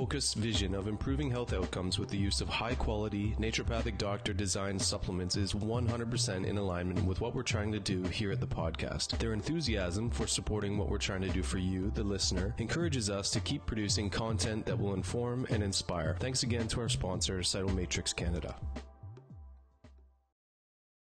focused vision of improving health outcomes with the use of high quality, naturopathic doctor designed supplements is 100% in alignment with what we're trying to do here at the podcast. Their enthusiasm for supporting what we're trying to do for you, the listener, encourages us to keep producing content that will inform and inspire. Thanks again to our sponsor, Cytomatrix Canada.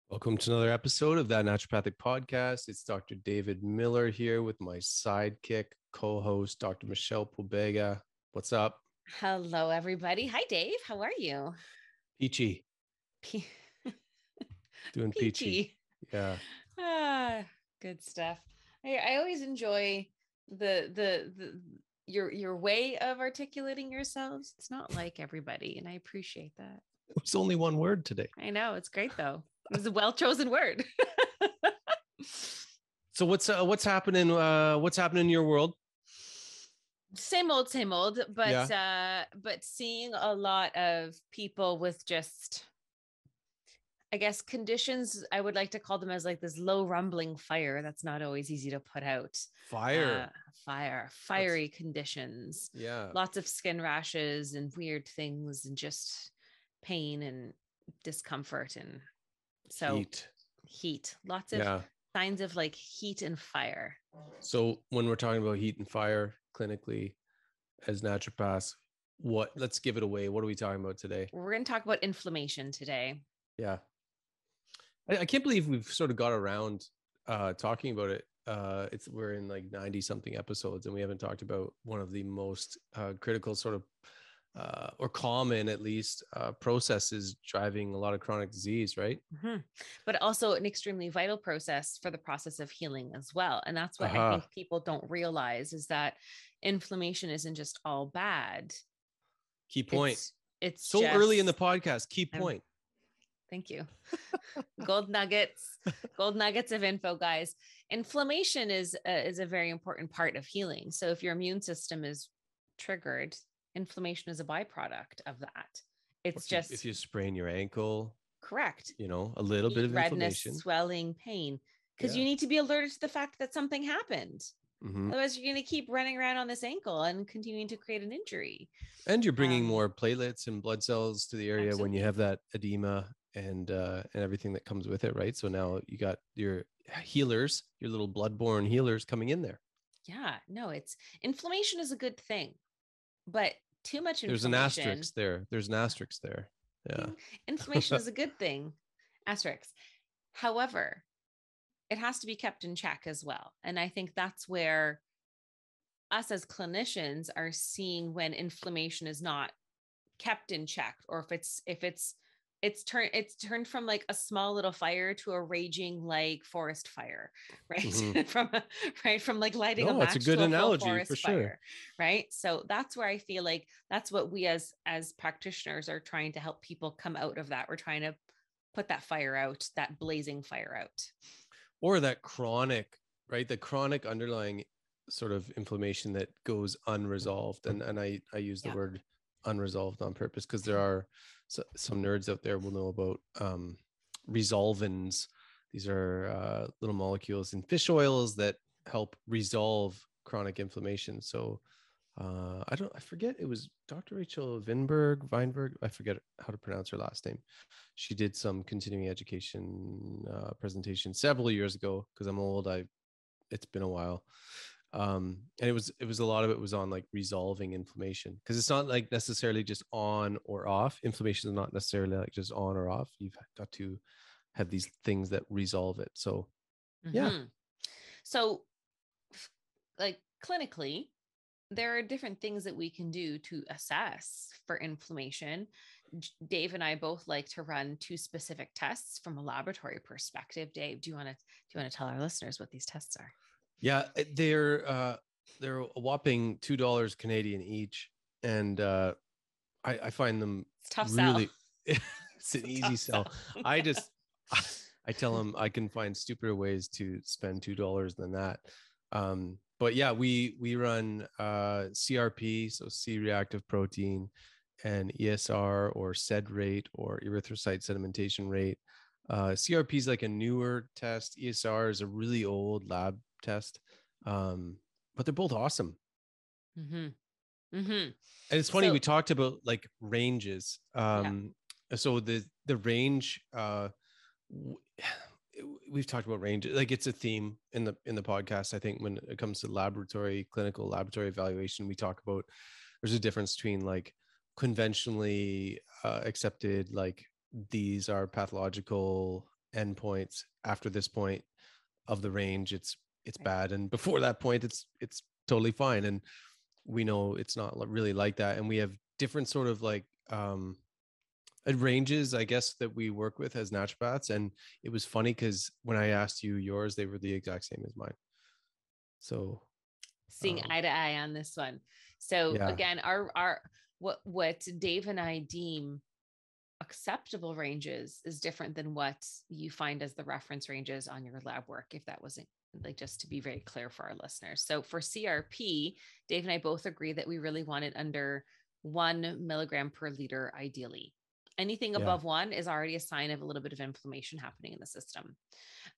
Welcome to another episode of that naturopathic podcast. It's Dr. David Miller here with my sidekick co-host, Dr. Michelle Pobega. What's up? Hello, everybody. Hi, Dave. How are you? Peachy. Pe- Doing peachy. Peachy. Yeah. Ah, good stuff. I, I always enjoy the, the the your your way of articulating yourselves. It's not like everybody, and I appreciate that. It was only one word today. I know it's great though. It was a well chosen word. So what's uh, what's happening uh what's happening in your world? Same old, same old, but uh, but seeing a lot of people with just I guess conditions I would like to call them as like this low rumbling fire that's not always easy to put out. Fire. Uh, fire, fiery conditions. yeah. Lots of skin rashes and weird things and just pain and discomfort and so heat, Heat. lots of Yeah. signs of like heat and fire. So when we're talking about heat and fire clinically as naturopaths, what let's give it away. What are we talking about today? We're going to talk about inflammation today. Yeah. I, I can't believe we've sort of got around uh talking about it. Uh it's we're in like 90 something episodes and we haven't talked about one of the most uh critical sort of uh or common at least uh processes driving a lot of chronic disease, right? Mhm. But also an extremely vital process for the process of healing as well. And that's what I Uh-huh. think people don't realize is that inflammation isn't just all bad. Key point. It's, it's so early in the podcast, key point. Thank you. gold nuggets, gold nuggets of info, guys. Inflammation is a, is a very important part of healing. So if your immune system is triggered, inflammation is a byproduct of that. It's if you- just if you sprain your ankle, correct. you know, a little bit of redness, inflammation. swelling, pain, because Yeah. you need to be alerted to the fact that something happened. Mhm. Otherwise, you're going to keep running around on this ankle and continuing to create an injury. And you're bringing Um, more platelets and blood cells to the area when you have that edema and uh, and everything that comes with it, right? So now you got your healers, your little bloodborne healers coming in there. Yeah, no, it's inflammation is a good thing, but too much inflammation. There's an asterisk there. There's an asterisk there. Yeah. inflammation is a good thing. Asterisk. However, it has to be kept in check as well. And I think that's where us as clinicians are seeing when inflammation is not kept in check or if it's if it's it's turned it's turned from like a small little fire to a raging like forest fire right Mhm. from a, right from like lighting a No, match it's a good to analogy, forest for sure. fire, right so that's where i feel like that's what we as as practitioners are trying to help people come out of that we're trying to put that fire out that blazing fire out Or that chronic, right? The chronic underlying sort of inflammation that goes unresolved. And and I I use the Yeah. word unresolved on purpose because there are so, some nerds out there will know about um, resolvins. These are uh, little molecules in fish oils that help resolve chronic inflammation. So uh, I don't, I forget, it was Dr. Rachel Vinberg, Weinberg, I forget how to pronounce her last name. She did some continuing education uh, presentation several years ago because I'm old. I, it's been a while. Um, and it was, it was a lot of it was on like resolving inflammation because it's not like necessarily just on or off. Inflammation is not necessarily like just on or off. You've got to have these things that resolve it. So, yeah. Mhm. So, like clinically, there are different things that we can do to assess for inflammation. Dave and I both like to run two specific tests from a laboratory perspective. Dave, do you want to do you want to tell our listeners what these tests are? Yeah, uh, they're uh they're a whopping two dollars Canadian each, and uh I, I find them It's tough really. it's an It's easy sell. sell. I just I tell them I can find stupider ways to spend two dollars than that. Um, but yeah, we we run uh, CRP, so C-reactive protein, and ESR or SED rate or erythrocyte sedimentation rate. Uh, CRP is like a newer test. ESR is a really old lab test, um, but they're both awesome. mm-hmm. Mm-hmm. And it's funny So- we talked about like ranges. Um so the the range uh w- we've talked about range like it's a theme in the in the podcast I think when it comes to laboratory clinical laboratory evaluation we talk about there's a difference between like conventionally uh, accepted like these are pathological endpoints after this point of the range it's it's bad and before that point it's it's totally fine and we know it's not really like that and we have different sort of like um uh, ranges i guess that we work with as naturopaths and it was funny because when i asked you yours they were the exact same as mine so seeing Um, eye to eye on this one. So Yeah. again, our our what what Dave and I deem acceptable ranges is different than what you find as the reference ranges on your lab work, if that wasn't like just to be very clear for our listeners. So for CRP, Dave and I both agree that we really want it under one milligram per liter, ideally. Anything Yeah. above one is already a sign of a little bit of inflammation happening in the system.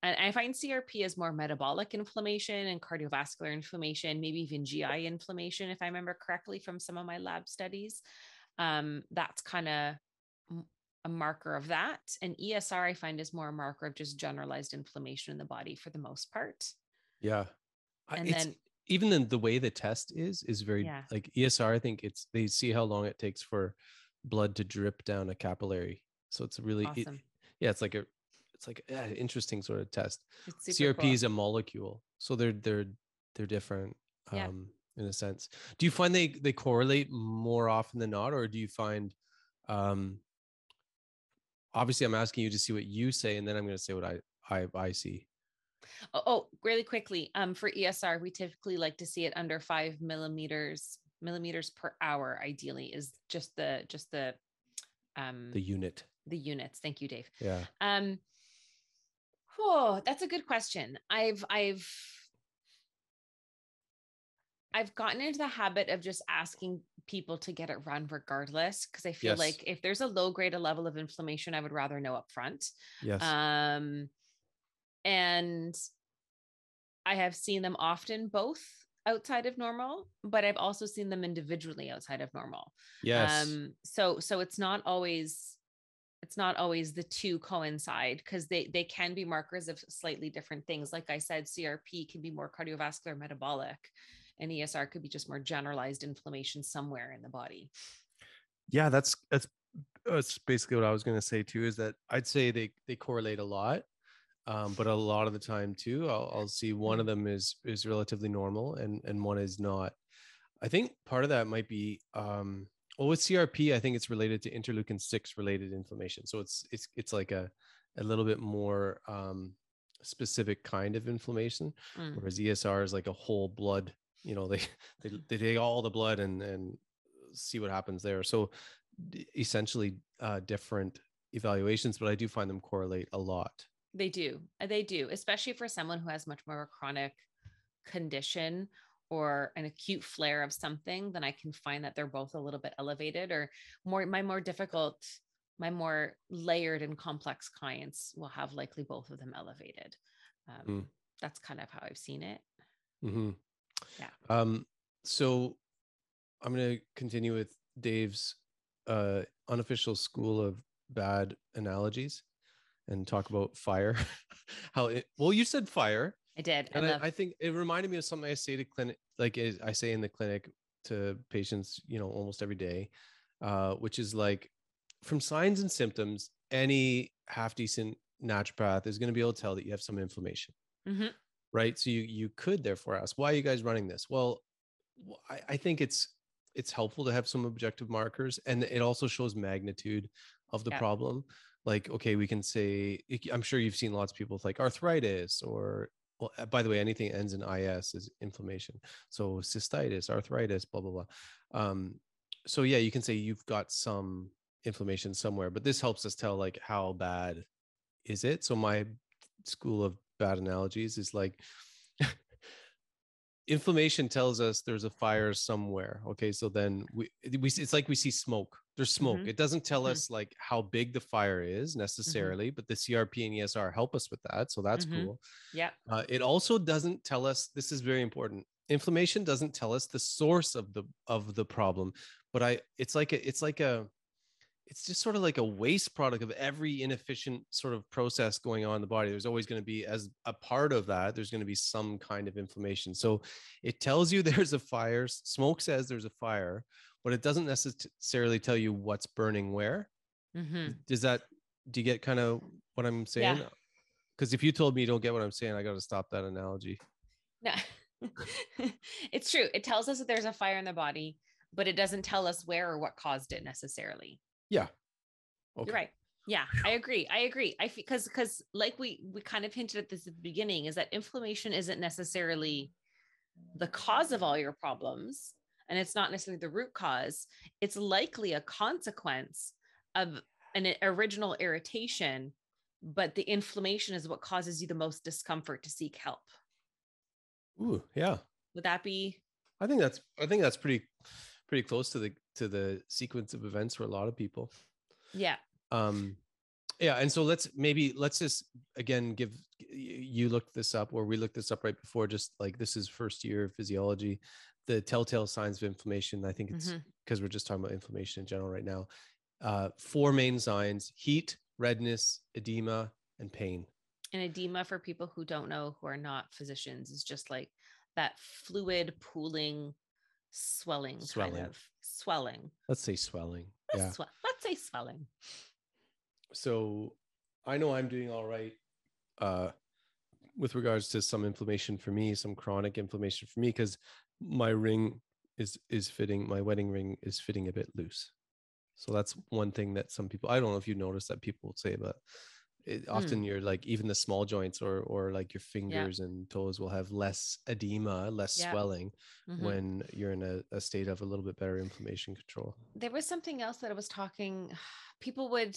And I find CRP is more metabolic inflammation and cardiovascular inflammation, maybe even GI inflammation, if I remember correctly from some of my lab studies. Um, that's kind of a marker of that. And ESR, I find, is more a marker of just generalized inflammation in the body for the most part. yeah And it's then- even in the way the test is is very Yeah. like esr i think it's they see how long it takes for blood to drip down a capillary so it's really it- yeah it's like a it's like an interesting sort of test CRP cool. is a molecule, so they're they're they're different Yeah. um, in a sense. Do you find they they correlate more often than not, or do you find? Um, obviously, I'm asking you to see what you say, and then I'm going to say what I I I see. Oh, oh, really quickly. Um, for ESR, we typically like to see it under five millimeters millimeters per hour. Ideally, is just the just the um The unit, the units. Thank you, Dave. yeah, Um, oh, that's a good question. I've I've I've gotten into the habit of just asking people to get it run regardless because I feel Yes. like if there's a low grade a level of inflammation, I would rather know up front. yes, Um, and I have seen them often both outside of normal, but I've also seen them individually outside of normal. yes, Um, so so it's not always it's not always the two coincide because they they can be markers of slightly different things. Like I said, CRP can be more cardiovascular metabolic, and ESR could be just more generalized inflammation somewhere in the body. yeah. That's that's that's basically what I was going to say too. Is that I'd say they they correlate a lot. Um, but a lot of the time too, I'll, I'll see one of them is is relatively normal and and one is not. I think part of that might be um, well with CRP. I think it's related to interleukin six related inflammation. So it's it's it's like a a little bit more um, specific kind of inflammation, Mm. whereas ESR is like a whole blood. You know, they they they take all the blood and and see what happens there. So essentially uh, different evaluations, but I do find them correlate a lot. They do. uh, They do, especially for someone who has much more of a chronic condition or an acute flare of something, then I can find that they're both a little bit elevated or more my more difficult my more layered and complex clients will have likely both of them elevated. Um, Mm. That's kind of how I've seen it. hmm Yeah. Um, so I'm going to continue with Dave's uh, unofficial school of bad analogies and talk about fire. How it, well, you said fire. I did. And I love, I think it reminded me of something I say to clinic, like I say in the clinic to patients, you know, almost every day, uh, which is like from signs and symptoms, any half decent naturopath is going to be able to tell that you have some inflammation Mhm. Right? So you you could therefore ask why are you guys running this? Well I think it's it's helpful to have some objective markers and it also shows magnitude of the Yeah. problem. Like okay we can say i'm sure you've seen lots of people with like arthritis or well uh, by the way anything ends in is is inflammation. So cystitis arthritis blah blah blah. Um so yeah you can say you've got some inflammation somewhere but this helps us tell like how bad is it? So my school of bad analogies is like inflammation tells us there's a fire somewhere okay so then we we it's like we see smoke there's smoke Mhm. it doesn't tell Mhm. us like how big the fire is necessarily but the crp and esr help us with that so that's Mhm. cool yeah. uh, it also doesn't tell us this is very important inflammation doesn't tell us the source of the of the problem but i it's like a it's like a it's just sort of like a waste product of every inefficient sort of process going on in the body there's always going to be as a part of that there's going to be some kind of inflammation so it tells you there's a fire smoke says there's a fire but it doesn't necessarily tell you what's burning where Mhm. does that do you get kind of what i'm saying Yeah. because if you told me you don't get what i'm saying i got to stop that analogy No, it's true. It tells us that there's a fire in the body, but it doesn't tell us where or what caused it necessarily. Yeah okay You're right. Yeah, I agree. I agree. I feel because because like we we kind of hinted at this at the beginning is that inflammation isn't necessarily the cause of all your problems and it's not necessarily the root cause. It's likely a consequence of an original irritation, but the inflammation is what causes you the most discomfort to seek help. Ooh, yeah Would that be i think that's i think that's pretty pretty close to the to the sequence of events for a lot of people. Yeah. um yeah and so let's maybe let's just again give you looked this up or we looked this up right before just like this is first year of physiology. The telltale signs of inflammation i think it's because we're just talking about inflammation in general right now. Uh four main signs heat redness edema and pain. And edema, for people who don't know, who are not physicians, is just like that fluid pooling, swelling, Swelling. kind of swelling. let's say swelling Let's, yeah swe- let's say swelling. so i know i'm doing all right uh with regards to some inflammation for me some chronic inflammation for me because my ring is is fitting my wedding ring is fitting a bit loose so that's one thing that some people i don't know if you notice that people would say but it, often you're like even the small joints or or like your fingers and toes will have less edema less Yeah. swelling Mhm. when you're in a, a state of a little bit better inflammation control There was something else that I was talking. People would,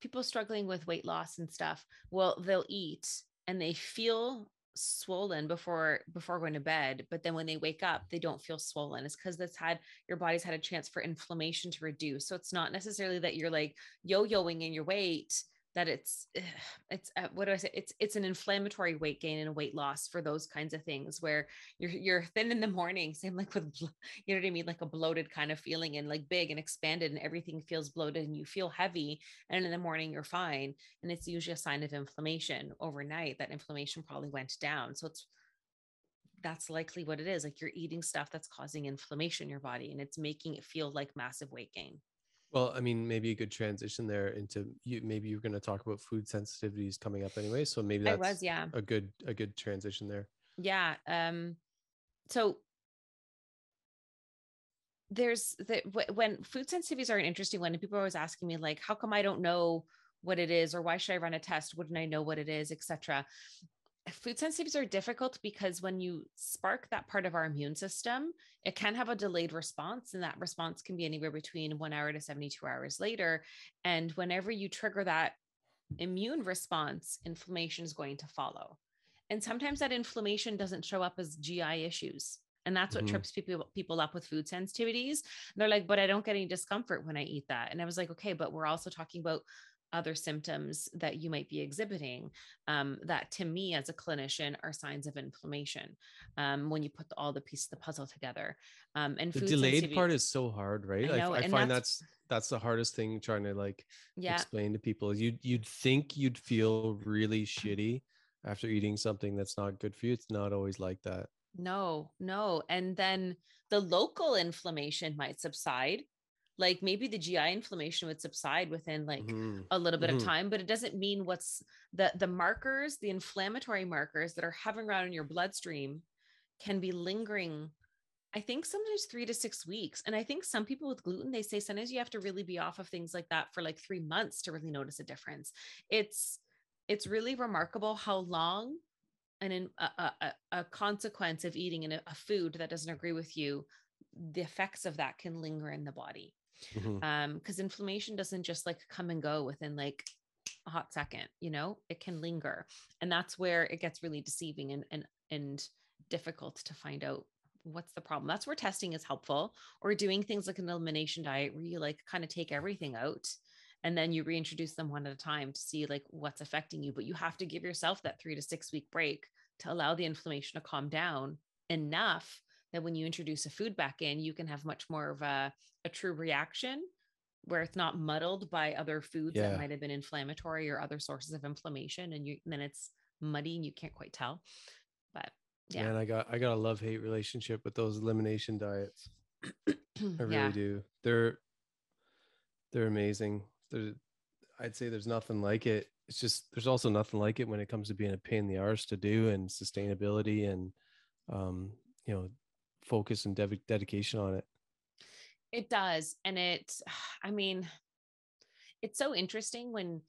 people struggling with weight loss and stuff. Well, they'll eat and they feel swollen before before going to bed but then when they wake up they don't feel swollen it's because that's had your body's had a chance for inflammation to reduce so it's not necessarily that you're like yo-yoing in your weight that it's it's uh, what do I say? It's it's an inflammatory weight gain and weight loss for those kinds of things where you're you're thin in the morning, same like with you know what I mean, like a bloated kind of feeling and like big and expanded and everything feels bloated and you feel heavy. And in the morning you're fine, and it's usually a sign of inflammation overnight. That inflammation probably went down, so it's that's likely what it is. Like you're eating stuff that's causing inflammation in your body, and it's making it feel like massive weight gain. Well, I mean, maybe a good transition there into you. Maybe you're going to talk about food sensitivities coming up anyway, so maybe that's was, yeah. a good a good transition there. yeah um so there's the when food sensitivities are an interesting one and people are always asking me like how come i don't know what it is or why should i run a test wouldn't i know what it is etc food sensitivities are difficult because when you spark that part of our immune system it can have a delayed response and that response can be anywhere between one hour to 72 hours later and whenever you trigger that immune response inflammation is going to follow and sometimes that inflammation doesn't show up as GI issues. And that's what Mhm. trips people people up with food sensitivities. They're like, but I don't get any discomfort when I eat that. And I was like, okay, but we're also talking about other symptoms that you might be exhibiting um, that to me as a clinician are signs of inflammation um, when you put all the pieces of the puzzle together um, and The delayed part is so hard, right? I I, know, I and find that's- that's that's the hardest thing trying to like yeah explain to people. You you'd think you'd feel really shitty after eating something that's not good for you. It's not always like that. No, no. And then the local inflammation might subside. Like maybe the GI inflammation would subside within like Mhm. a little bit Mhm. of time, but it doesn't mean what's the the markers, the inflammatory markers that are hovering around in your bloodstream can be lingering. I think sometimes three to six weeks. And I think some people with gluten, they say sometimes you have to really be off of things like that for like three months to really notice a difference. It's it's really remarkable how long and in a, a, a- a consequence of eating an, a food that doesn't agree with you, the effects of that can linger in the body Mhm. um because inflammation doesn't just like come and go within like a hot second you know it can linger and that's where it gets really deceiving and and and difficult to find out what's the problem that's where testing is helpful or doing things like an elimination diet where you like kind of take everything out and then you reintroduce them one at a time to see like what's affecting you but you have to give yourself that 3 to 6 week break to allow the inflammation to calm down enough that when you introduce a food back in you can have much more of a a true reaction where it's not muddled by other foods Yeah. that might have been inflammatory or other sources of inflammation and you then it's muddy and you can't quite tell but yeah and I got I got a love hate relationship with those elimination diets. I really yeah do. They're they're amazing. They're, I'd say there's nothing like it. It's just there's also nothing like it when it comes to being a pain in the arse to do and sustainability and um, you know focus and dev- dedication on it. It does. And it, I mean, it's so interesting when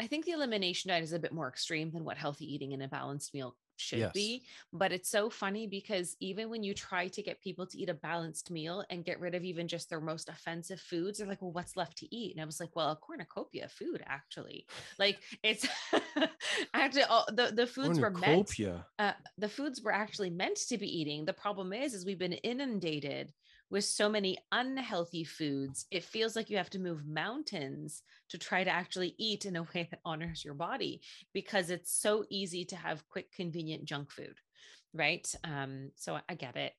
I think the elimination diet is a bit more extreme than what healthy eating and a balanced meal should Yes. be. But it's so funny because even when you try to get people to eat a balanced meal and get rid of even just their most offensive foods, they're like, well, what's left to eat? And I was like, well, a cornucopia of food, actually. Like it's actually all the, the foods were meant uh, the foods we're actually meant to be eating. The problem is, is we've been inundated with so many unhealthy foods. It feels like you have to move mountains to try to actually eat in a way that honors your body because it's so easy to have quick, convenient junk food, right? Um, so I- get it.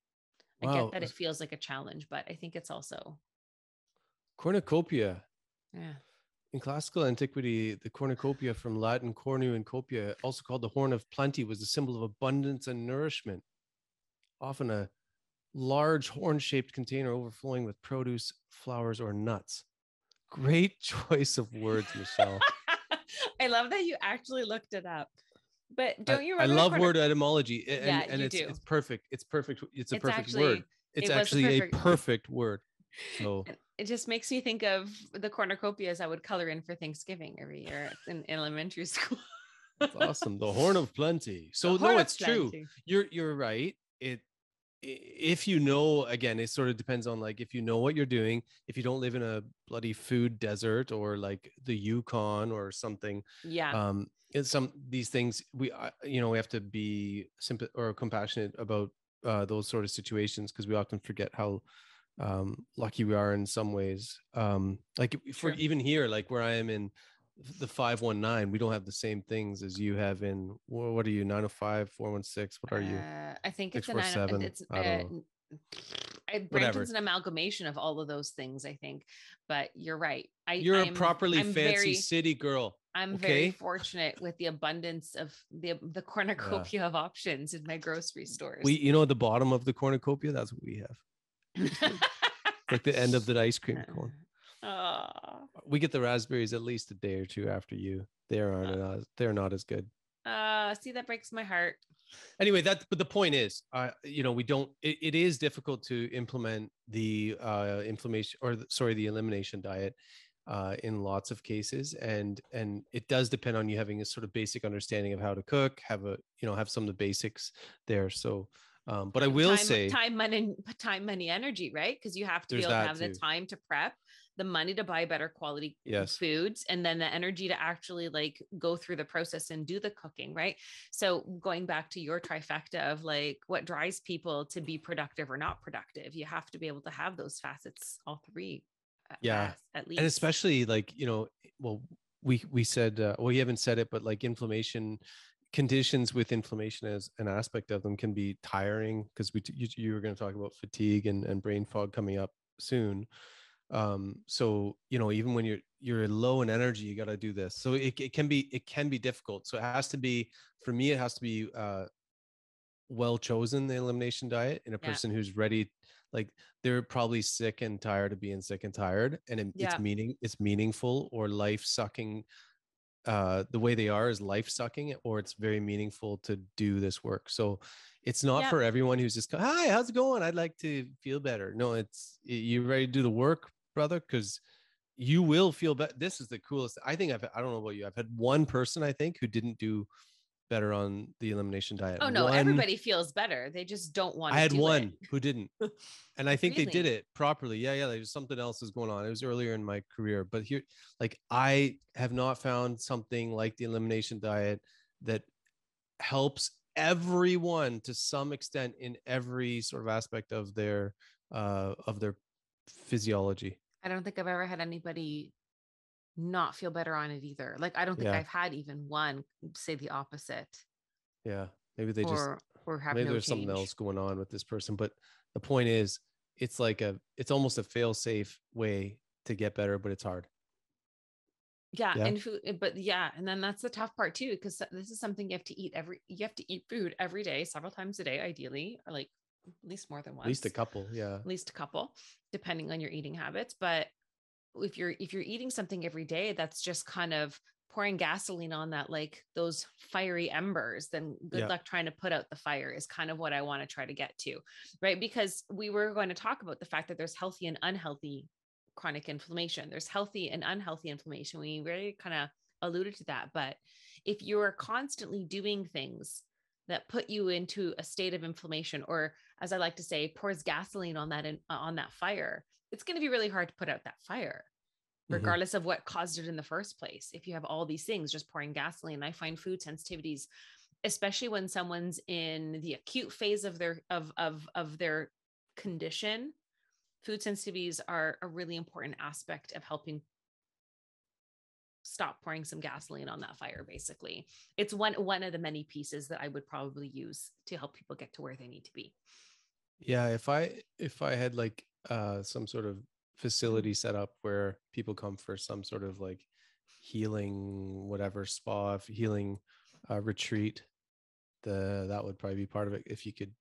I Wow. get that it feels like a challenge, but I think it's also, Cornucopia. yeah. In classical antiquity, the cornucopia from Latin cornu and copia, also called the horn of plenty, was a symbol of abundance and nourishment. Often a large horn shaped container overflowing with produce, flowers, or nuts. Great choice of words, Michelle. I love that you actually looked it up. But don't you I, the love word etymology, and, Yeah, and you it's do. it's perfect. It's perfect. It's a It's perfect actually- word. It's it actually perfect- a perfect word. So it just makes me think of the cornucopias I would color in for Thanksgiving every year in, elementary school. that's awesome. The horn of plenty. So no, it's true. you're you're right it i- if you know again it sort of depends on like if you know what you're doing if you don't live in a bloody food desert or like the yukon or something Yeah. um it's some these things we you know we have to be simple or compassionate about uh, those sort of situations because we often forget how um lucky we are in some ways um like for True. even here like where i am in the 519 we don't have the same things as you have in what are you 905 416 what are you Uh, I think it's a nine. 647, It's I uh, don't know. n- I. Brampton's an amalgamation of all of those things. I think, but you're right. I you're a I'm- properly I'm fancy very- city girl I'm okay? very fortunate with the abundance of the the cornucopia of options in my grocery stores. we you know at the bottom of the cornucopia that's what we have like the end of the ice cream cone We get the raspberries at least a day or two after you. They aren't they're not as good. Uh, see, that breaks my heart. anyway that but the point is uh you know we don't it, it is difficult to implement the uh inflammation or the, sorry the elimination diet uh in lots of cases. And and it does depend on you having a sort of basic understanding of how to cook have a you know have some of the basics there. So um but i will time, say time, money, time, money, energy, right? Because you have to be able to have the time to prep, the money to buy better quality Yes. foods and then the energy to actually like go through the process and do the cooking right so going back to your trifecta of like what drives people to be productive or not productive you have to be able to have those facets all three Yeah. best, at least and especially like you know well we we said uh, well you haven't said it but like inflammation conditions with inflammation as an aspect of them can be tiring because we you, you were going to talk about fatigue and, and brain fog coming up soon um so you know even when you're you're low in energy you got to do this so it, it can be it can be difficult so it has to be for me it has to be uh well chosen the elimination diet in a Yeah. person who's ready like they're probably sick and tired of being sick and tired and it, Yeah. it's meaning it's meaningful or life sucking uh the way they are is life sucking or it's very meaningful to do this work so it's not Yeah. for everyone who's just hi how's it going i'd like to feel better no it's you ready to do the work brother because you will feel better this is the coolest i think i've i don't know about you i've had one person i think who didn't do better on the elimination diet oh no One- everybody feels better they just don't want to I had one it. who didn't, and I think they did it properly. Yeah, yeah. There's something else is going on. It was earlier in my career, but here, like, I have not found something like the elimination diet that helps everyone to some extent in every sort of aspect of their uh of their physiology. I don't think i've ever had anybody not feel better on it either like i don't think Yeah. i've had even one say the opposite Yeah, maybe they just or or have maybe no there's something else going on with this person. But the point is, it's like a it's almost a fail safe way to get better, but it's hard. yeah, Yeah. and food eh, but yeah and then that's the tough part too because this is something you have to eat every you have to eat food every day several times a day ideally or like at least more than once At least a couple. Yeah. at least a couple depending on your eating habits but if you're if you're eating something every day that's just kind of pouring gasoline on that like those fiery embers then good Yeah. luck trying to put out the fire is kind of what i want to try to get to right because we were going to talk about the fact that there's healthy and unhealthy chronic inflammation there's healthy and unhealthy inflammation we really kind of alluded to that but if you're constantly doing things that put you into a state of inflammation or as i like to say pours gasoline on that in, on that fire it's going to be really hard to put out that fire Mhm. regardless of what caused it in the first place if you have all these things just pouring gasoline i find food sensitivities especially when someone's in the acute phase of their of of of their condition food sensitivities are a really important aspect of helping stop pouring some gasoline on that fire basically. It's one one of the many pieces that i would probably use to help people get to where they need to be. Yeah, if I if I had like uh some sort of facility set up where people come for some sort of like healing whatever spa healing uh retreat, the that would probably be part of it if you could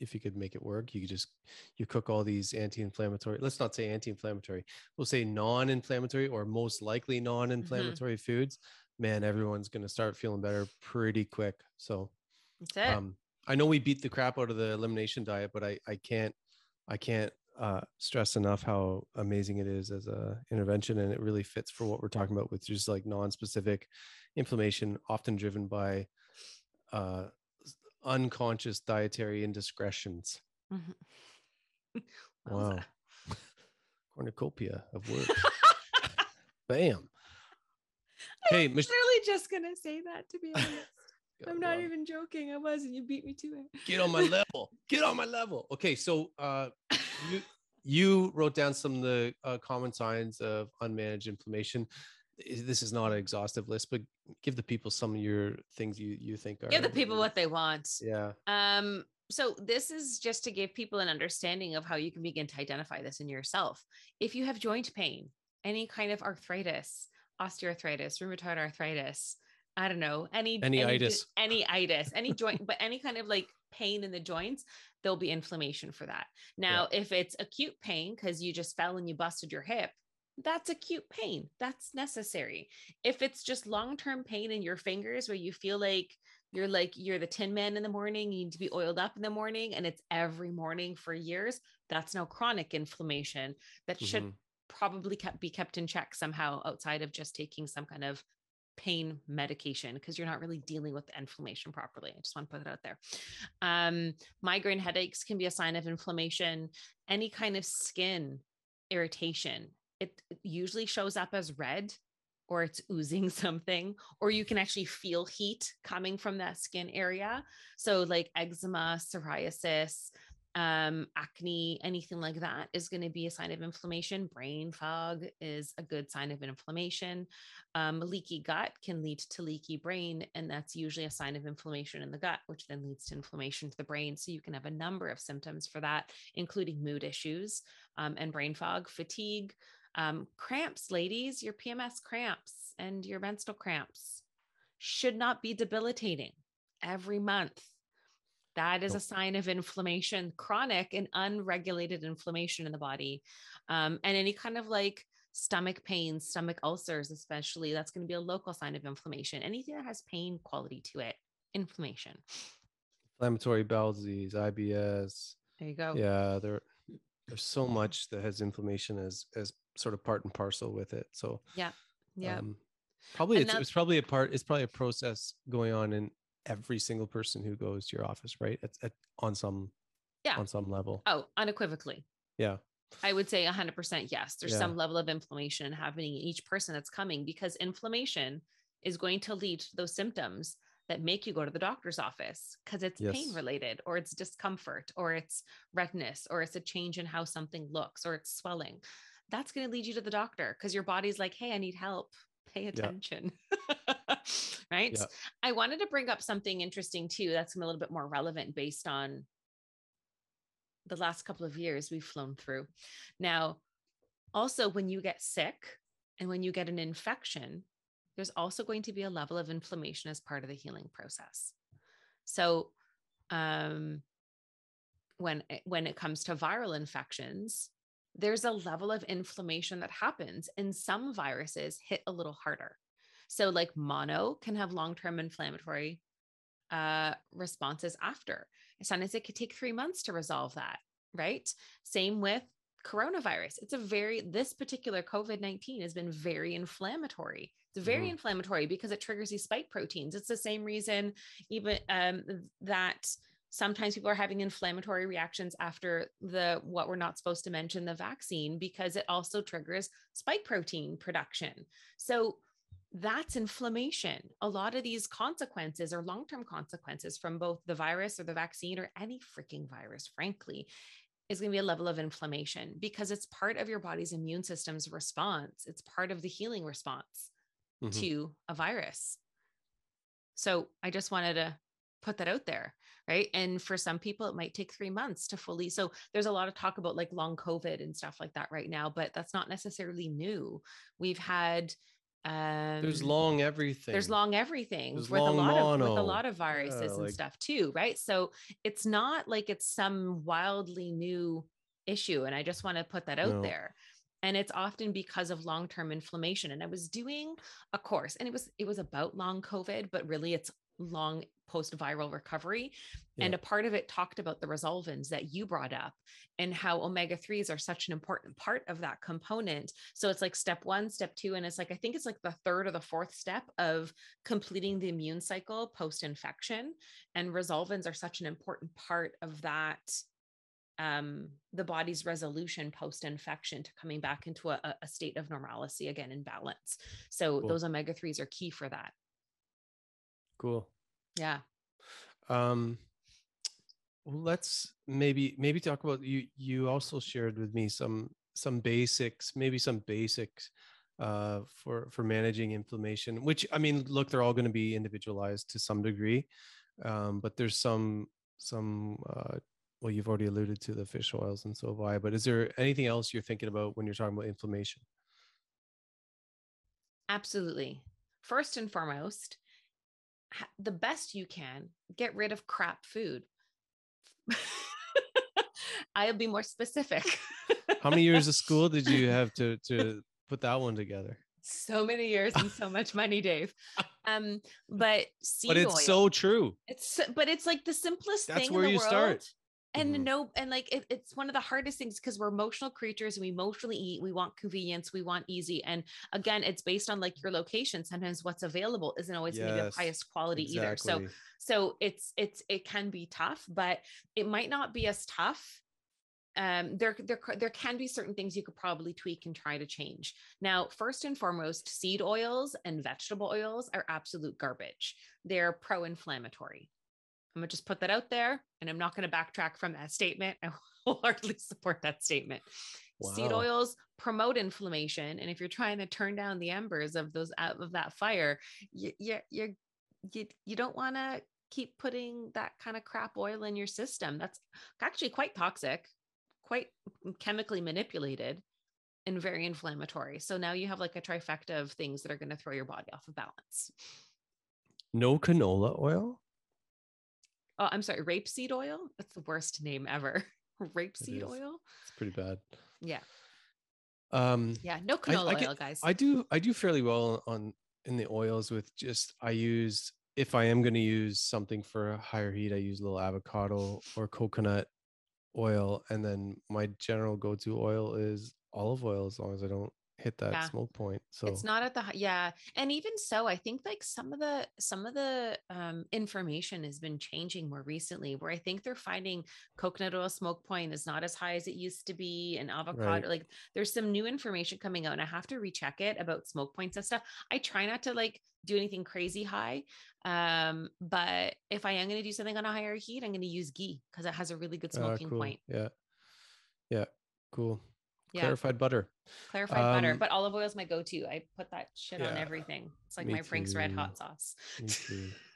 if you could make it work. You could just you cook all these anti-inflammatory, let's not say anti-inflammatory, we'll say non-inflammatory or most likely non-inflammatory foods. Man, everyone's gonna start feeling better pretty quick. So that's it um i know we beat the crap out of the elimination diet but i i can't i can't uh stress enough how amazing it is as a intervention and it really fits for what we're talking about with just like non-specific inflammation often driven by uh unconscious dietary indiscretions Mhm. wow cornucopia of words bam hey I'm Mich- literally just gonna say that to be honest. I'm not even joking. I was, and you beat me to it. get on my level get on my level okay so uh you you wrote down some of the uh, common signs of unmanaged inflammation I- this is not an exhaustive list but give the people some of your things you you think are Give the people what they want. yeah Um, so this is just to give people an understanding of how you can begin to identify this in yourself. If you have joint pain, any kind of arthritis, osteoarthritis, rheumatoid arthritis, I don't know, any Any itis. any itis, any joint, but any kind of like pain in the joints, there'll be inflammation for that. Now, if it's acute pain because you just fell and you busted your hip, that's acute pain. That's necessary. If it's just long-term pain in your fingers where you feel like you're like you're the tin man in the morning, you need to be oiled up in the morning, and it's every morning for years, that's now chronic inflammation that should Mhm. probably kept, be kept in check somehow outside of just taking some kind of pain medication because you're not really dealing with the inflammation properly. I just want to put it out there. Um, migraine headaches can be a sign of inflammation, any kind of skin irritation, it usually shows up as red or it's oozing something, or you can actually feel heat coming from that skin area. So, like eczema, psoriasis, um, acne, anything like that is going to be a sign of inflammation. Brain fog is a good sign of inflammation. Um, leaky gut can lead to leaky brain, and that's usually a sign of inflammation in the gut, which then leads to inflammation to the brain. So you can have a number of symptoms for that, including mood issues um, and brain fog, fatigue, um, cramps, ladies, your PMS cramps and your menstrual cramps should not be debilitating every month. That is a sign of inflammation, chronic and unregulated inflammation in the body. Um, and any kind of like stomach pain, stomach ulcers, especially, that's going to be a local sign of inflammation. Anything that has pain quality to it, inflammation. Inflammatory bowel disease, IBS. There you go. Yeah, there, there's so much that has inflammation as as sort of part and parcel with it. So yeah, yeah. Um, probably it's, it's probably a part. It's probably a process going on in every single person who goes to your office, right? At, at on some yeah on some level. Oh, unequivocally. Yeah. I would say 100% yes. There's yeah. some level of inflammation happening in each person that's coming because inflammation is going to lead to those symptoms that make you go to the doctor's office because it's yes. pain related or it's discomfort or it's redness or it's a change in how something looks or it's swelling that's going to lead you to the doctor because your body's like, hey, I need help. Pay attention. Yeah. right. Yeah. I wanted to bring up something interesting too. That's a little bit more relevant based on the last couple of years we've flown through. Now, also, when you get sick and when you get an infection, there's also going to be a level of inflammation as part of the healing process. So, um, when when it comes to viral infections, there's a level of inflammation that happens, and some viruses hit a little harder. So, like mono can have long term inflammatory uh, responses after. Sometimes it could take three months to resolve that, right? Same with coronavirus. It's a very, this particular COVID 19 has been very inflammatory. It's very mm. inflammatory because it triggers these spike proteins. It's the same reason, even um, that sometimes people are having inflammatory reactions after the what we're not supposed to mention the vaccine because it also triggers spike protein production so that's inflammation a lot of these consequences are long-term consequences from both the virus or the vaccine or any freaking virus frankly is going to be a level of inflammation because it's part of your body's immune system's response it's part of the healing response mm-hmm. to a virus so i just wanted to put that out there right and for some people it might take three months to fully so there's a lot of talk about like long covid and stuff like that right now but that's not necessarily new we've had um there's long everything there's long everything there's with long a lot mono. of with a lot of viruses yeah, and like... stuff too right so it's not like it's some wildly new issue and i just want to put that out no. there and it's often because of long-term inflammation and i was doing a course and it was it was about long covid but really it's long post viral recovery. Yeah. And a part of it talked about the resolvins that you brought up and how omega 3s are such an important part of that component. So it's like step one, step two. And it's like, I think it's like the third or the fourth step of completing the immune cycle post infection. And resolvins are such an important part of that um, the body's resolution post infection to coming back into a, a, state of normalcy again in balance. So cool. those omega 3s are key for that. Cool. Yeah. Um let's maybe maybe talk about you you also shared with me some some basics, maybe some basics uh for for managing inflammation, which I mean, look, they're all going to be individualized to some degree. Um, but there's some some uh well, you've already alluded to the fish oils and so have I, but is there anything else you're thinking about when you're talking about inflammation? Absolutely. First and foremost, the best you can, get rid of crap food. I'll be more specific. How many years of school did you have to to put that one together? So many years and so much money, Dave. Um, but but it's oil, so true. It's but it's like the simplest That's thing where in the you world. start and mm-hmm. no and like it, it's one of the hardest things because we're emotional creatures and we emotionally eat we want convenience we want easy and again it's based on like your location sometimes what's available isn't always yes, going to be the highest quality exactly. either so so it's it's it can be tough but it might not be as tough um, there, there, there can be certain things you could probably tweak and try to change. Now, first and foremost, seed oils and vegetable oils are absolute garbage. They're pro-inflammatory. I'm gonna just put that out there, and I'm not going to backtrack from that statement. I wholeheartedly support that statement. Seed oils promote inflammation, and if you're trying to turn down the embers of those out of that fire, you you you you, you don't want to keep putting that kind of crap oil in your system. That's actually quite toxic, quite chemically manipulated, and very inflammatory. So now you have like a trifecta of things that are going to throw your body off of balance. No canola oil. Oh, I'm sorry, rapeseed oil. That's the worst name ever. rapeseed is. oil. It's pretty bad. Yeah, Um, yeah. No I- canola I get- oil, guys. I do I do fairly well on in the oils with just I use if I am going to use something for a higher heat, I use a little avocado or coconut oil, and then my general go-to oil is olive oil as long as I don't hit that Yeah. smoke point. So it's not at the yeah and even so i think like some of the some of the um information has been changing more recently where i think they're finding coconut oil smoke point is not as high as it used to be and avocado Right. like there's some new information coming out and i have to recheck it about smoke points and stuff i try not to like do anything crazy high um but if i am going to do something on a higher heat i'm going to use ghee because it has a really good Ah, smoking cool. point Yeah, yeah, cool. Yeah Clarified butter. clarified butter Um, but olive oil is my go-to i put that shit on everything it's like my frank's red hot sauce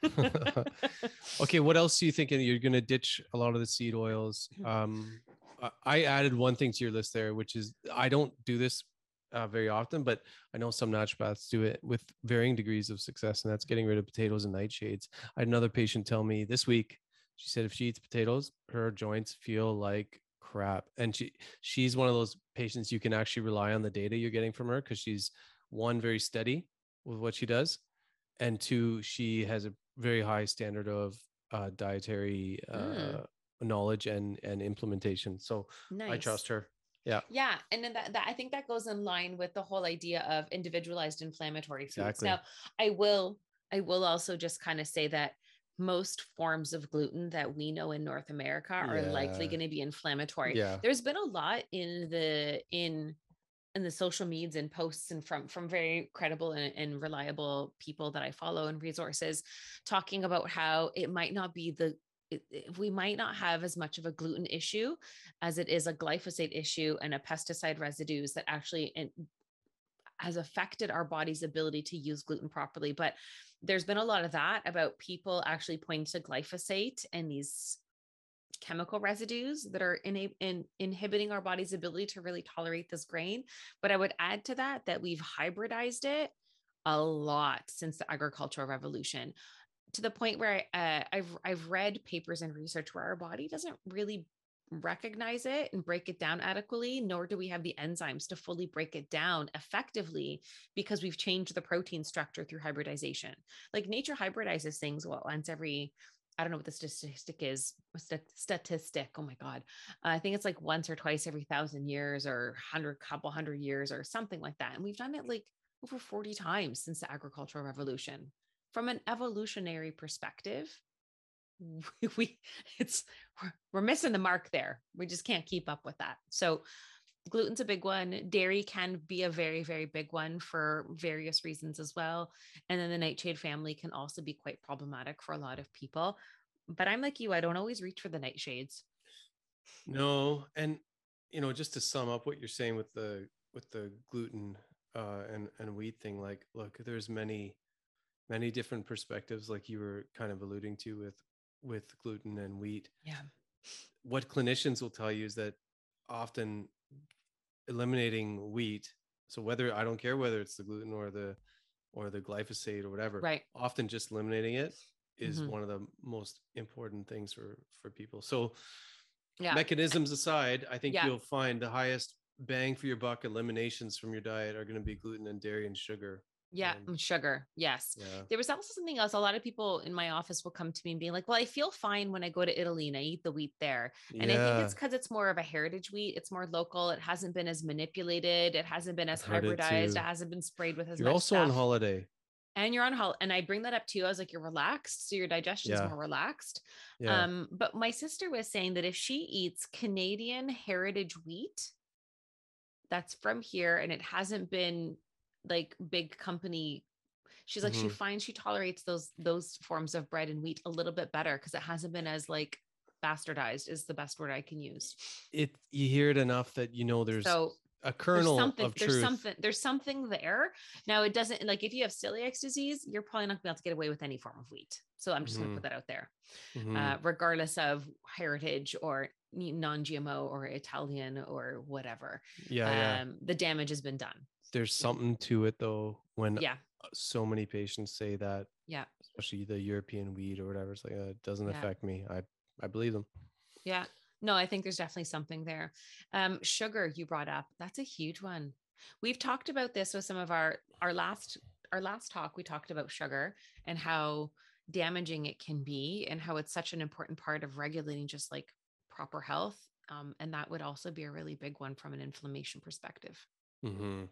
okay, what else do you think? You're going to ditch a lot of the seed oils. Mm-hmm. Um, I- I added one thing to your list there, which is I don't do this uh, very often, but I know some naturopaths do it with varying degrees of success, and that's getting rid of potatoes and nightshades. I had another patient tell me this week. She said if she eats potatoes, her joints feel like crap, and she she's one of those patients you can actually rely on the data you're getting from her because she's one very steady with what she does, and two she has a very high standard of uh, dietary uh, Mm. knowledge and and implementation. So nice I trust her. Yeah, Yeah, and then that, that I think that goes in line with the whole idea of individualized inflammatory foods. Exactly. Now, I will I will also just kind of say that most forms of gluten that we know in North America are likely going to be inflammatory. yeah, There's been a lot in the in in the social medias and posts and from from very credible and, and reliable people that I follow and resources talking about how it might not be the it, it- we might not have as much of a gluten issue as it is a glyphosate issue and a pesticide residues that actually has affected our body's ability to use gluten properly. But there's been a lot of that about people actually pointing to glyphosate and these chemical residues that are in, in inhibiting our body's ability to really tolerate this grain. But I would add to that that we've hybridized it a lot since the agricultural revolution to the point where uh, I've I've read papers and research where our body doesn't really recognize it and break it down adequately, nor do we have the enzymes to fully break it down effectively because we've changed the protein structure through hybridization. Like nature hybridizes things what once every I don't know what the statistic is. st- statistic. Oh my god, uh, I think it's like once or twice every thousand years, or hundred, couple hundred years, or something like that. And we've done it like over forty times since the agricultural revolution. From an evolutionary perspective, we it's we're, missing the mark there. We just can't keep up with that. So gluten's a big one. Dairy can be a very, very big one for various reasons as well. And then the nightshade family can also be quite problematic for a lot of people. But I'm like you, I don't always reach for the nightshades. No, and you know, just to sum up what you're saying with the with the gluten uh, and and wheat thing, like, look, there's many many different perspectives, like you were kind of alluding to with with gluten and wheat. Yeah. What clinicians will tell you is that often eliminating wheat, so whether I don't care whether it's the gluten or the or the glyphosate or whatever, Right. often just eliminating it is Mhm. one of the most important things for for people. So Yeah. mechanisms aside, I think Yeah. you'll find the highest bang for your buck eliminations from your diet are going to be gluten and dairy and sugar. Yeah. And sugar. Yes. Yeah. There was also something else. A lot of people in my office will come to me and be like, well, I feel fine when I go to Italy and I eat the wheat there. And I think it's because it's more of a heritage wheat. It's more local. It hasn't been as manipulated. It hasn't been as I've it hybridized. It, hasn't been sprayed with as much. You're also stuff. on holiday. and you're on holiday. And I bring that up to you. I was like, you're relaxed. So your digestion is Yeah. more relaxed. Yeah. Um, but my sister was saying that if she eats Canadian heritage wheat that's from here and it hasn't been like big company, she's like, she Mhm. finds she tolerates those those forms of bread and wheat a little bit better because it hasn't been as like bastardized is the best word I can use. it you hear it enough that you know there's so a there's kernel something of there's truth. something there's something there now it doesn't like if you have celiac disease you're probably not going to be able to get away with any form of wheat so i'm just going Mhm. to put that out there Mhm. uh, regardless of heritage or non-gmo or italian or whatever yeah, yeah. um the damage has been done There's something to it though when yeah so many patients say that, yeah especially the European weed or whatever. It's like uh, it doesn't Yeah. affect me. I I believe them. yeah no i think there's definitely something there um sugar you brought up that's a huge one we've talked about this with some of our our last our last talk we talked about sugar and how damaging it can be and how it's such an important part of regulating just like proper health um, and that would also be a really big one from an inflammation perspective Mm-hmm.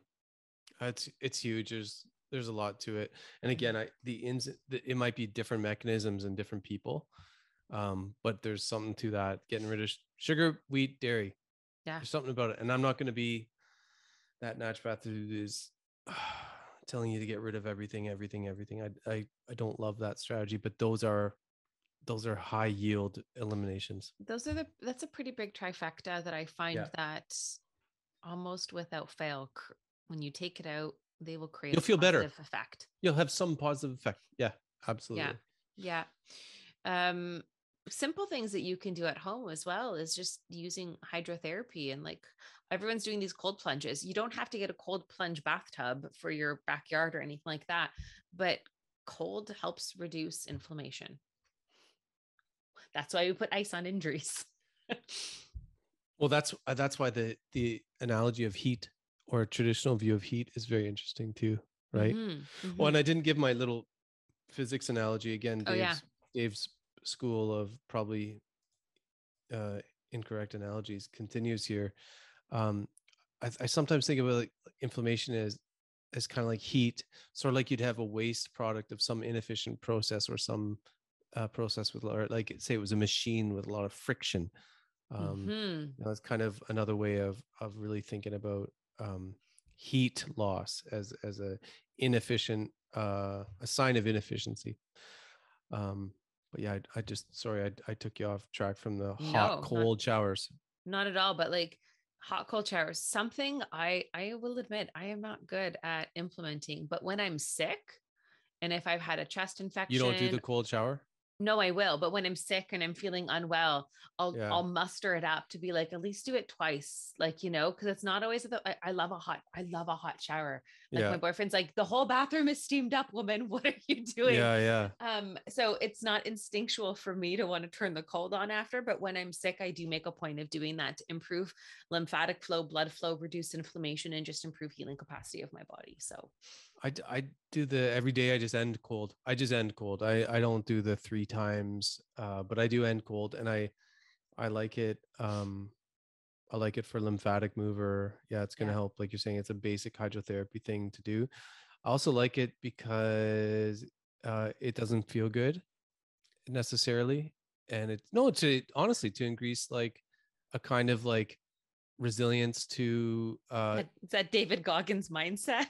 It's it's huge. There's there's a lot to it, and Mhm. again, I the ins it might be different mechanisms and different people, um, but there's something to that. Getting rid of sh- sugar, wheat, dairy. Yeah. there's something about it, and I'm not going to be that naturopath who is telling you to get rid of everything, everything, everything. I I I don't love that strategy, but those are those are high yield eliminations. those are the that's a pretty big trifecta that i find Yeah. that almost without fail when you take it out they will create You'll a feel better. effect You'll have some positive effect. Yeah, absolutely. Yeah. Um simple things that you can do at home as well is just using hydrotherapy and like everyone's doing these cold plunges. You don't have to get a cold plunge bathtub for your backyard or anything like that, but cold helps reduce inflammation. That's why we put ice on injuries. Well, that's uh, that's why the the analogy of heat or a traditional view of heat is very interesting too, right? Mhm, Well, mhm. and I didn't give my little physics analogy again. Oh, Dave's, yeah. Dave's school of probably uh, incorrect analogies continues here. Um, I, I sometimes think about like inflammation as as kind of like heat, sort of like you'd have a waste product of some inefficient process or some uh, process with, or like say it was a machine with a lot of friction. Um, Mhm. you know, that's kind of another way of of really thinking about um, heat loss as as a inefficient uh, a sign of inefficiency. Um, but yeah, I, I just sorry I, I took you off track from the No, hot not- cold showers. not at all but like hot cold showers something i i will admit i am not good at implementing but when i'm sick and if i've had a chest infection You don't do the cold shower. No i will but when i'm sick and i'm feeling unwell i'll Yeah. i'll muster it up to be like at least do it twice like you know because it's not always the I, I love a hot i love a hot shower like yeah, my boyfriend's like the whole bathroom is steamed up woman what are you doing yeah, yeah. um, so it's not instinctual for me to want to turn the cold on after, but when I'm sick, I do make a point of doing that to improve lymphatic flow, blood flow, reduce inflammation, and just improve healing capacity of my body. So I, I do the every day I just end cold. I just end cold. I, I don't do the three times, uh, but I do end cold and I I like it. Um I like it for lymphatic mover. Yeah, it's gonna Yeah. help. Like you're saying, it's a basic hydrotherapy thing to do. I also like it because uh it doesn't feel good necessarily. And it's no to honestly to increase like a kind of like resilience to uh that- is that David Goggins mindset?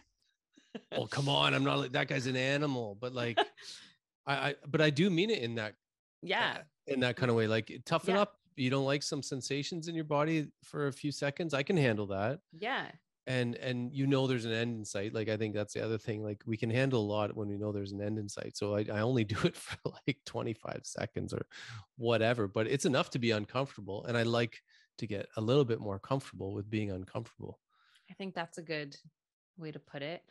Oh come on i'm not like that guy's an animal but like I, I but i do mean it in that uh, yeah. in that kind of way like toughen Yeah. up you don't like some sensations in your body for a few seconds i can handle that Yeah. and and you know there's an end in sight like i think that's the other thing like we can handle a lot when we know there's an end in sight so i, I only do it for like 25 seconds or whatever but it's enough to be uncomfortable and i like to get a little bit more comfortable with being uncomfortable I think that's a good way to put it.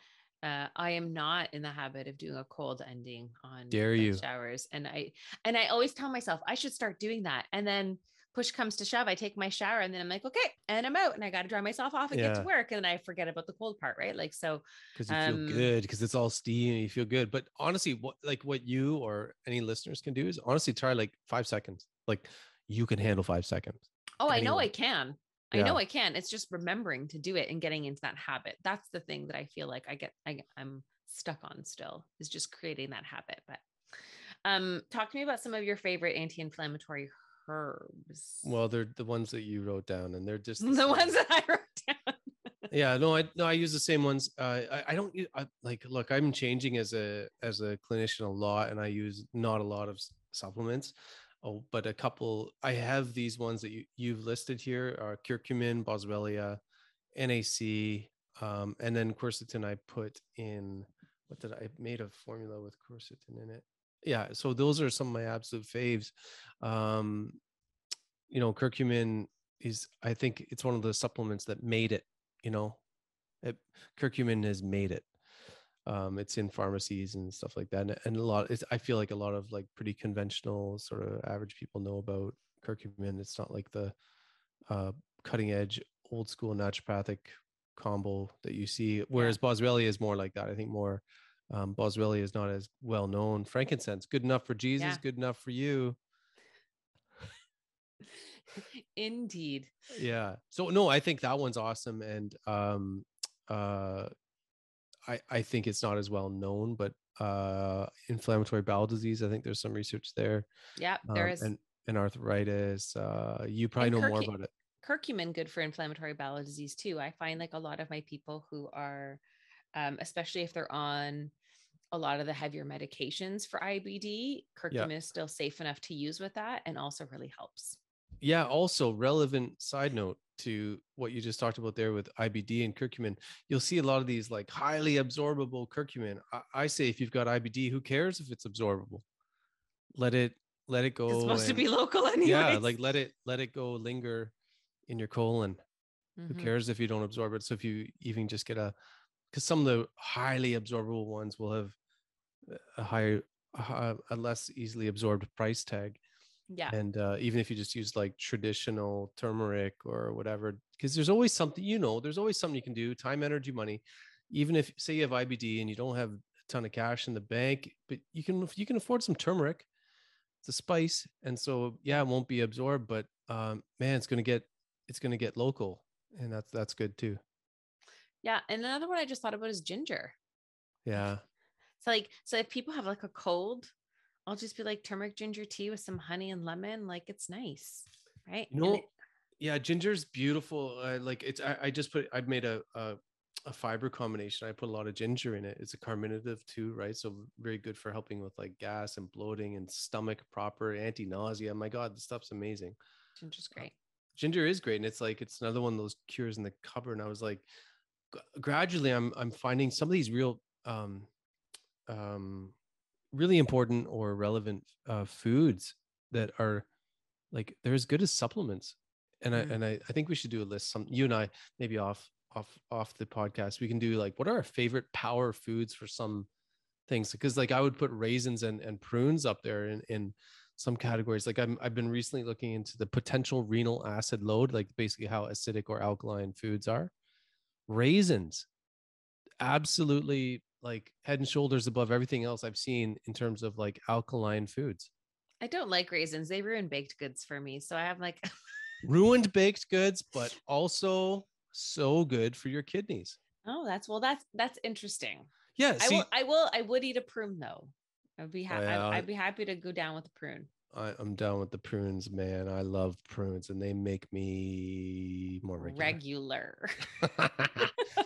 Uh, I am not in the habit of doing a cold ending on Dare you. showers, and I and I always tell myself I should start doing that. And then push comes to shove, I take my shower, and then I'm like, okay, and I'm out, and I got to dry myself off and get to work, and then I forget about the cold part, right? Like so, because you Um, feel good because it's all steam and you feel good but honestly what like what you or any listeners can do is honestly try like five seconds like you can handle five seconds oh, I know I can. I know I can. It's just remembering to do it and getting into that habit. That's the thing that I feel like I get. I, I'm stuck on still is just creating that habit. But um, talk to me about some of your favorite anti-inflammatory herbs. Well, they're the ones that you wrote down, and they're just the, same. ones that I wrote down. yeah no i no i use the same ones uh, I, I don't I, like look i'm changing as a as a clinician a lot and i use not a lot of supplements oh but a couple i have these ones that you you've listed here are curcumin boswellia nac um, and then quercetin i put in what did i made a formula with quercetin in it. Yeah so those are some of my absolute faves. Um you know curcumin is i think it's one of the supplements that made it you know? It, curcumin has made it um it's in pharmacies and stuff like that and, and a lot i feel like a lot of like pretty conventional sort of average people know about curcumin. It's not like the uh cutting edge old school naturopathic combo that you see whereas boswellia is more like that. I think more um boswellia is not as well known. Frankincense good enough for jesus Yeah. good enough for you. Indeed. yeah. So no i think that one's awesome and um uh i i think it's not as well known but uh inflammatory bowel disease i think there's some research there Yeah, there um, is and and arthritis uh you probably And know more about it curcumin good for inflammatory bowel disease too. I find like a lot of my people who are, um, especially if they're on a lot of the heavier medications for IBD, curcumin is still safe enough to use with that and also really helps. Yeah also relevant side note to what you just talked about there with ibd and curcumin you'll see a lot of these like highly absorbable curcumin. I, I say if you've got ibd who cares if it's absorbable? Let it let it go it's supposed to be local anyway. yeah like let it let it go linger in your colon. Mm-hmm. who cares if you don't absorb it? So if you even just get a because some of the highly absorbable ones will have a higher a a less easily absorbed price tag Yeah. and uh, even if you just use like traditional turmeric or whatever because there's always something you know there's always something you can do time energy money even if say you have ibd and you don't have a ton of cash in the bank but you can you can afford some turmeric it's a spice and so yeah it won't be absorbed but um man it's gonna get it's gonna get local and that's that's good too Yeah. And another one I just thought about is ginger. yeah So like, so if people have like a cold, I'll just be like turmeric ginger tea with some honey and lemon. Like it's nice. Right. you know it- yeah ginger's beautiful uh, like it's I, I just put i made a, a a fiber combination i put a lot of ginger in it it's a carminative too right so very good for helping with like gas and bloating and stomach proper anti-nausea my god this stuff's amazing ginger's great. ginger is great and it's like it's another one of those cures in the cupboard and i was like gradually i'm i'm finding some of these real um um really important or relevant uh foods that are like they're as good as supplements. And Mm. i and I, I think we should do a list some you and i maybe off off off the podcast we can do like what are our favorite power foods for some things? Because like i would put raisins and and prunes up there in in some categories. Like I'm, i've been recently looking into the potential renal acid load like basically how acidic or alkaline foods are. Raisins absolutely like head and shoulders above everything else i've seen in terms of like alkaline foods I don't like raisins. They ruin baked goods for me. So I have like, ruined baked goods but also so good for your kidneys oh, that's well, that's that's interesting. yeah I will, I will, I would eat a prune though. I'd be happy. Well, I'd, be happy to go down with a prune. I, i'm down with the prunes man i love prunes and they make me more regular. Regular.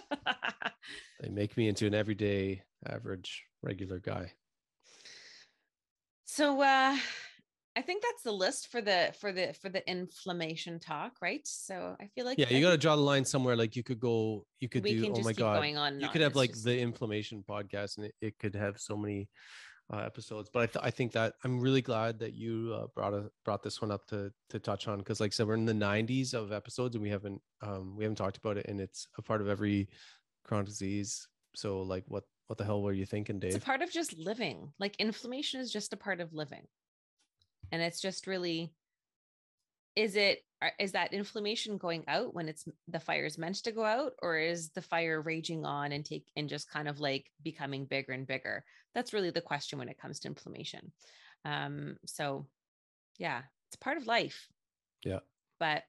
they make me into an everyday average regular guy so uh I think that's the list for the for the for the inflammation talk, right? So I feel like yeah you got to draw the line somewhere like you could go you could we do can oh just my keep god going on. you on. could have It's like just- the inflammation podcast and it, it could have so many uh, episodes but I, th- I think that i'm really glad that you uh, brought a, brought this one up to to touch on because like i said we're in the 90s of episodes and we haven't um we haven't talked about it and it's a part of every chronic disease so like what what the hell were you thinking Dave? it's a part of just living. Like inflammation is just a part of living. And it's just really is it is that inflammation going out when it's the fire is meant to go out or is the fire raging on and take and just kind of like becoming bigger and bigger that's really the question when it comes to inflammation um so yeah it's part of life Yeah. but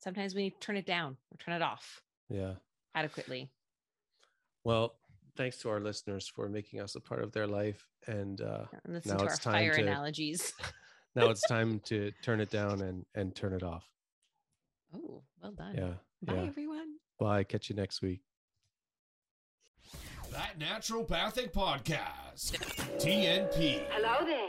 sometimes we need to turn it down or turn it off yeah adequately Well, thanks to our listeners for making us a part of their life. And uh, And listen Now to our it's time fire to- analogies. now it's time to turn it down and and turn it off. Oh, well done. Yeah. Bye, yeah. everyone. Bye. Catch you next week. That Naturopathic Podcast. TNP. Hello there.